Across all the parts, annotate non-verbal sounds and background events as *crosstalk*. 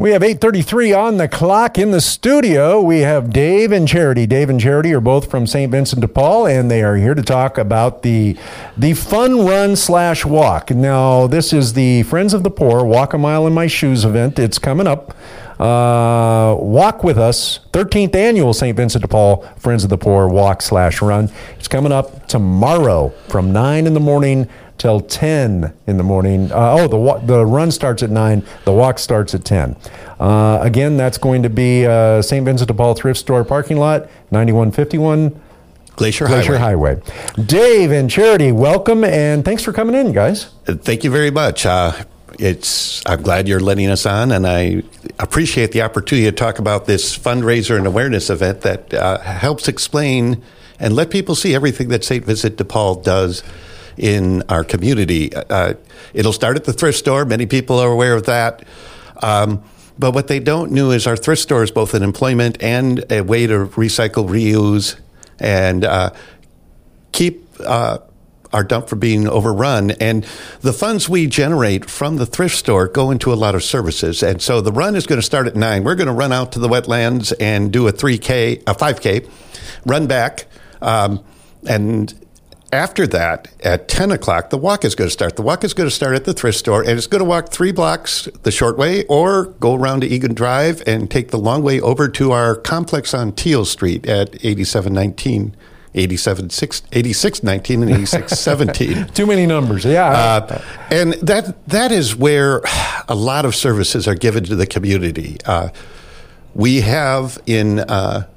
We have 8:33 on the clock in the studio. We have Dave and Charity. Dave and Charity are both from St. Vincent de Paul, and they are here to talk about the the fun run slash walk. Now, this is the Friends of the Poor Walk a Mile in My Shoes event. It's coming up. Uh, walk with us, 13th annual St. Vincent de Paul Friends of the Poor Walk slash Run. It's coming up tomorrow from 9 in the morning till 10 in the morning. Uh, oh, the wa- the run starts at 9, the walk starts at 10. Uh, again, that's going to be uh, St. Vincent de Paul Thrift Store parking lot, 9151 Glacier, Glacier Highway. Highway. Dave and Charity, welcome and thanks for coming in, guys. Uh, Thank you very much. Uh, it's I'm glad you're letting us on, and I appreciate the opportunity to talk about this fundraiser and awareness event that uh, helps explain and let people see everything that St. Vincent de Paul does in our community. Uh, it'll start at the thrift store. Many people are aware of that. Um, but what they don't know is our thrift store is both an employment and a way to recycle, reuse, and uh, keep uh, our dump from being overrun. And the funds we generate from the thrift store go into a lot of services. And so the run is going to start at nine. We're going to run out to the wetlands and do a 3K, a 5K, run back. Um, and after that, at 10 o'clock, the walk is going to start. The walk is going to start at the thrift store, and it's going to walk three blocks the short way or go around to Egan Drive and take the long way over to our complex on Teal Street at 8719. 87, 6, 8619 and 8617. *laughs* Too many numbers, yeah. Uh, and that that is where a lot of services are given to the community. Uh, we have in uh,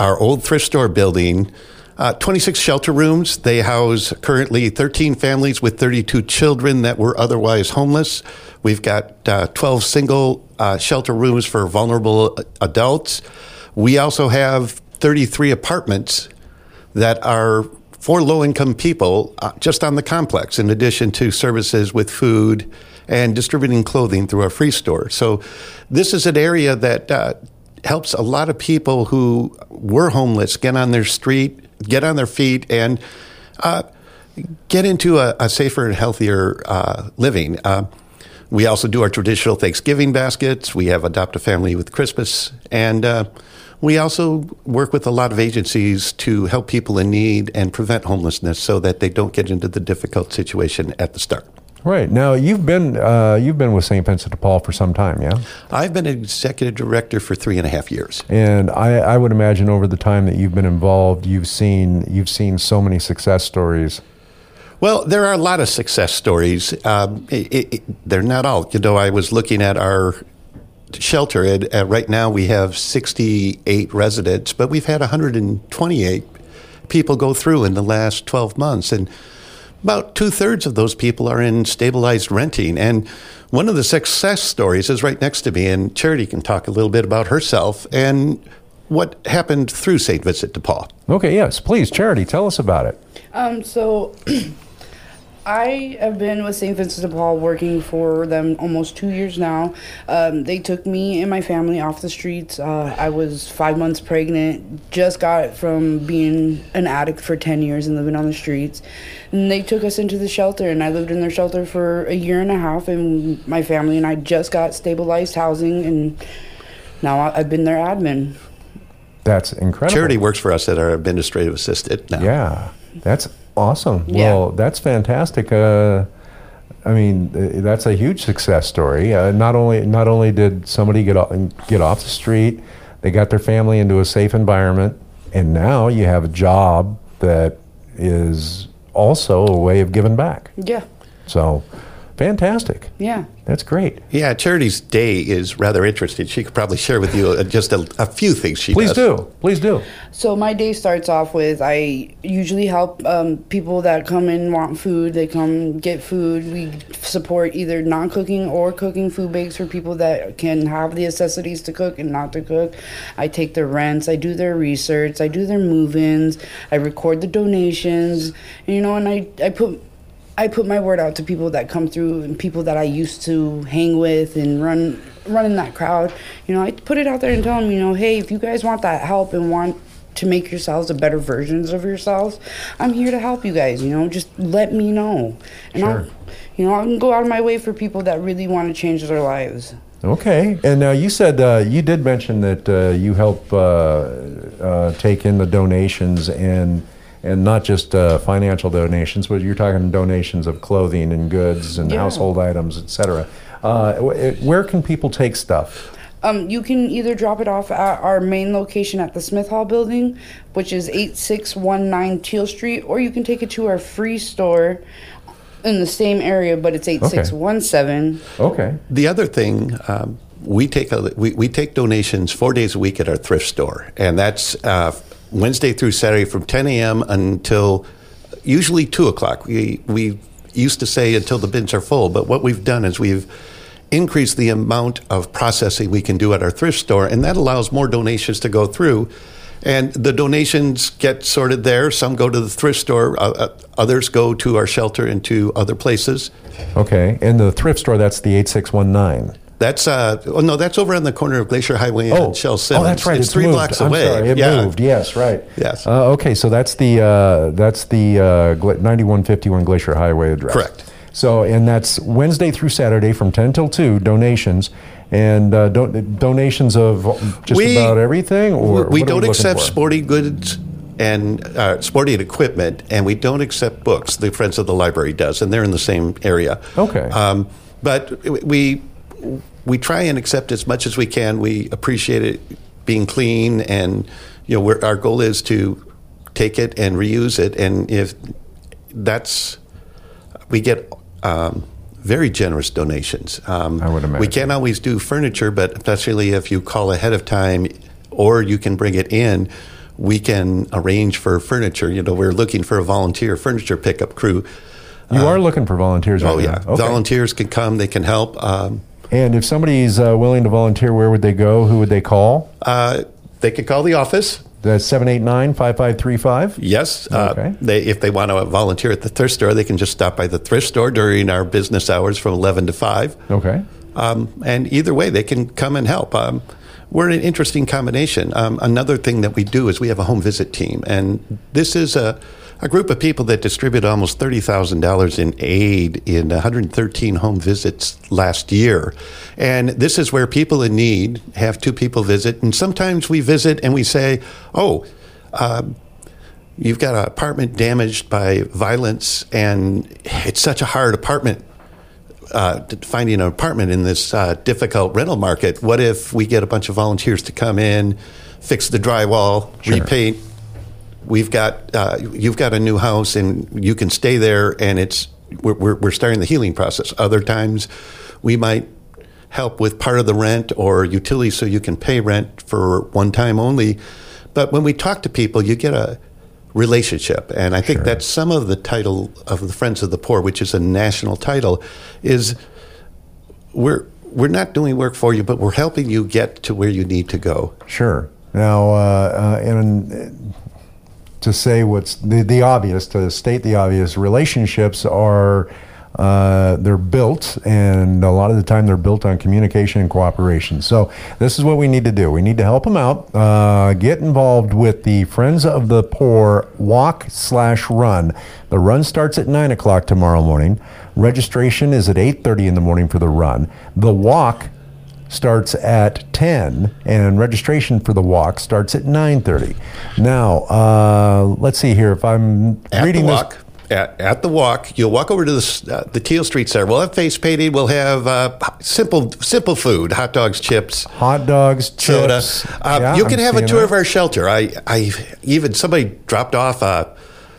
our old thrift store building uh, 26 shelter rooms. They house currently 13 families with 32 children that were otherwise homeless. We've got uh, 12 single uh, shelter rooms for vulnerable adults. We also have 33 apartments that are for low income people uh, just on the complex, in addition to services with food and distributing clothing through our free store. So, this is an area that uh, helps a lot of people who were homeless get on their street, get on their feet, and uh, get into a, a, safer and healthier uh, living. Uh, we also do our traditional Thanksgiving baskets. We have Adopt a Family with Christmas. And uh, we also work with a lot of agencies to help people in need and prevent homelessness so that they don't get into the difficult situation at the start. Right now, you've been uh, you've been with St. Vincent de Paul for some time, yeah. I've been executive director for three and a half years, and I, I would imagine over the time that you've been involved, you've seen you've seen so many success stories. Well, there are a lot of success stories. Um, it, it, they're not all. You know, I was looking at our shelter, and uh, right now we have 68 residents, but we've had 128 people go through in the last 12 months, and about two thirds of those people are in stabilized renting. And one of the success stories is right next to me, and Charity can talk a little bit about herself and what happened through St. Vincent de Paul. Okay, yes, please, Charity, tell us about it. Um, so *clears throat* I have been with St. Vincent de Paul working for them almost two years now. Um, they took me and my family off the streets. Uh, I was five months pregnant, just got from being an addict for 10 years and living on the streets. And they took us into the shelter, and I lived in their shelter for a year and a half. And my family and I just got stabilized housing, and now I've been their admin. That's incredible. Charity works for us as our administrative assistant now. Yeah, that's awesome. Yeah. Well, that's fantastic. Uh, I mean, uh, that's a huge success story. Uh, not only not only did somebody get off, get off the street, they got their family into a safe environment, and now you have a job that is also a way of giving back. Yeah. So, fantastic. Yeah. That's great. Yeah, Charity's day is rather interesting. She could probably share with you uh, just a, a few things she does. Please does. do. Please do. So my day starts off with I usually help um, people that come in want food. They come get food. We support either non-cooking or cooking food bakes for people that can have the necessities to cook and not to cook. I take their rents. I do their research. I do their move-ins. I record the donations. And, you know, and I I put I put my word out to people that come through and people that I used to hang with and run run in that crowd. You know, I put it out there and tell them, you know, hey, if you guys want that help and want to make yourselves a better versions of yourselves, I'm here to help you guys. You know, just let me know, and Sure. I'll, you know, I can go out of my way for people that really want to change their lives. Okay, and now you said uh, you did mention that uh, you help uh, uh, take in the donations and and not just uh, financial donations, but you're talking donations of clothing and goods and Yeah. household items, etc. Uh, where can people take stuff? Um, you can either drop it off at our main location at the Smith Hall building, which is 8619 Teal Street, or you can take it to our free store in the same area, but it's 8617. Okay, The other thing, um, we take a, we, we take donations four days a week at our thrift store, and that's uh, Wednesday through Saturday from 10 a.m. until usually two o'clock. We we used to say until the bins are full, but what we've done is we've increased the amount of processing we can do at our thrift store, and that allows more donations to go through. And the donations get sorted there. Some go to the thrift store. Uh, uh, others go to our shelter and to other places. okay, and the thrift store that's the eight six one nine. That's uh oh no, that's over on the corner of Glacier Highway and Shell oh, that's right. It's, It's, three moved. blocks I'm away. sorry, it yeah. moved. Yes, right. Yes. Uh, okay, so that's the uh, that's the uh, 9151 Glacier Highway address. Correct. So, and that's Wednesday through Saturday from 10 till 2. Donations and uh, don- donations of just We- about everything, or we don't looking accept for? sporting goods and uh, sporting equipment, and we don't accept books. The Friends of the Library does, and they're in the same area. Okay. Um, but we we try and accept as much as we can. We appreciate it being clean, and you know, we're, our goal is to take it and reuse it. And if that's we get um, very generous donations. Um, I would imagine We can't always do furniture, but especially if you call ahead of time or you can bring it in, we can arrange for furniture. You know, we're looking for a volunteer furniture pickup crew. You are looking for volunteers right Oh, yeah. Okay. Volunteers can come, they can help. Um, And if somebody's uh, willing to volunteer, where would they go? Who would they call? uh, they could call the office. That's 789 5535. Yes. Uh, Okay. they, if they want to volunteer at the thrift store, they can just stop by the thrift store during our business hours from 11 to 5. Okay. Um, and either way, they can come and help. Um, we're an interesting combination. Um, another thing that we do is we have a home visit team, and this is a, a group of people that distribute almost thirty thousand dollars in aid in 113 home visits last year. And this is where people in need have two people visit, and sometimes we visit and we say, "Oh." Um, You've got an apartment damaged by violence, and it's such a hard apartment uh, finding an apartment in this uh, difficult rental market. What if we get a bunch of volunteers to come in, fix the drywall, Sure. repaint? We've got uh, you've got a new house, and you can stay there, and it's we're, we're, starting the healing process. Other times, we might help with part of the rent or utilities, so you can pay rent for one time only. But when we talk to people, you get a relationship, and I think Sure. that's some of the title of the Friends of the Poor, which is a national title, is we're we're not doing work for you, but we're helping you get to where you need to go. Sure. Now, uh, uh, and uh, to say what's the, the obvious, to state the obvious, relationships are uh, they're built, and a lot of the time they're built on communication and cooperation. So this is what we need to do. We need to help them out. Uh, get involved with the Friends of the Poor walk slash run. The run starts at nine o'clock tomorrow morning. Registration is at eight thirty in the morning for the run. The walk starts at 10 and registration for the walk starts at 9.30 now uh, let's see here if i'm At reading the this walk, at, at the walk, you'll walk over to the uh, the Teal Street Center. We'll have face painting. We'll have uh, simple simple food, hot dogs, chips, hot dogs soda. chips Uh, Yeah, you can I'm have a tour that. of our shelter. I, I even somebody dropped off uh,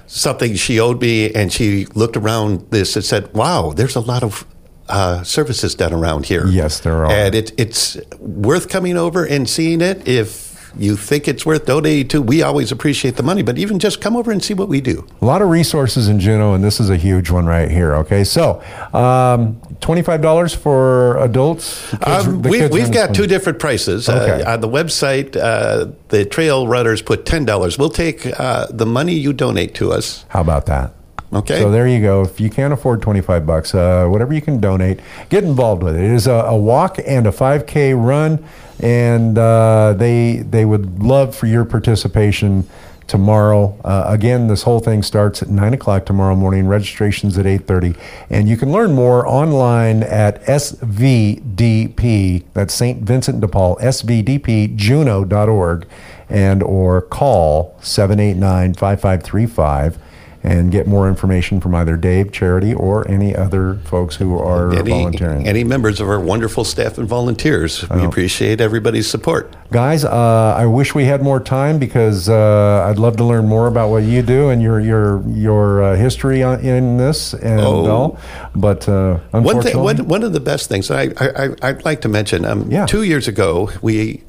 something she owed me, and she looked around this and said, "Wow, there's a lot of." Uh, services done around here. Yes, there are. and it, it's worth coming over and seeing it. If you think it's worth donating to, we always appreciate the money. But even just come over and see what we do. a lot of resources in Juneau, and this is a huge one right here. Okay, so um, twenty-five dollars for adults. Kids- Um, we've we've got two different prices. Okay. Uh, on the website, uh, the trail runners put ten dollars. We'll take uh, the money you donate to us. How about that? Okay. So there you go. If you can't afford 25 bucks, uh, whatever you can donate, get involved with it. It is a, a walk and a 5K run, and uh, they they would love for your participation tomorrow. Uh, again, this whole thing starts at 9 o'clock tomorrow morning. Registration's at 8.30. And you can learn more online at SVDP, that's St. Vincent de Paul, SVDPjuneau.org, and or call 789-5535 and get more information from either Dave, Charity, or any other folks who are any, volunteering. Any members of our wonderful staff and volunteers. We Oh. appreciate everybody's support. Guys, uh, I wish we had more time because uh, I'd love to learn more about what you do and your your your uh, history on, in this and Oh. all. But uh, One, unfortunately, thing, one, one of the best things I, I, I- I'd like to mention. Um, Yeah. Two years ago, we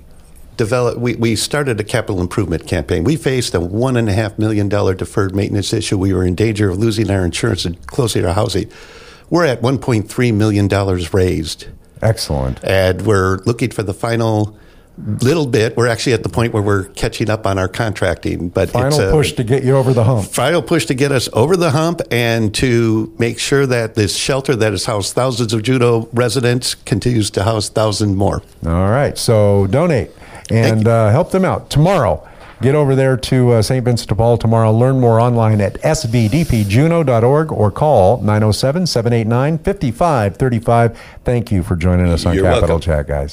developed. We, we started a capital improvement campaign. We faced a one and a half million dollar deferred maintenance issue. We were in danger of losing our insurance and closing our housing. We're at 1.3 million dollars raised, excellent. and we're looking for the final little bit. We're actually at the point where we're catching up on our contracting, but it's Final a, push to get you over the hump. final push to get us over the hump and to make sure that this shelter that has housed thousands of Juneau residents continues to house thousands more. All right, so donate and uh, help them out tomorrow. Get over there to uh, St. Vincent de Paul tomorrow. Learn more online at svdpjuneau.org or call 907 789 5535. Thank you for joining us on You're Capital welcome. Chat, guys.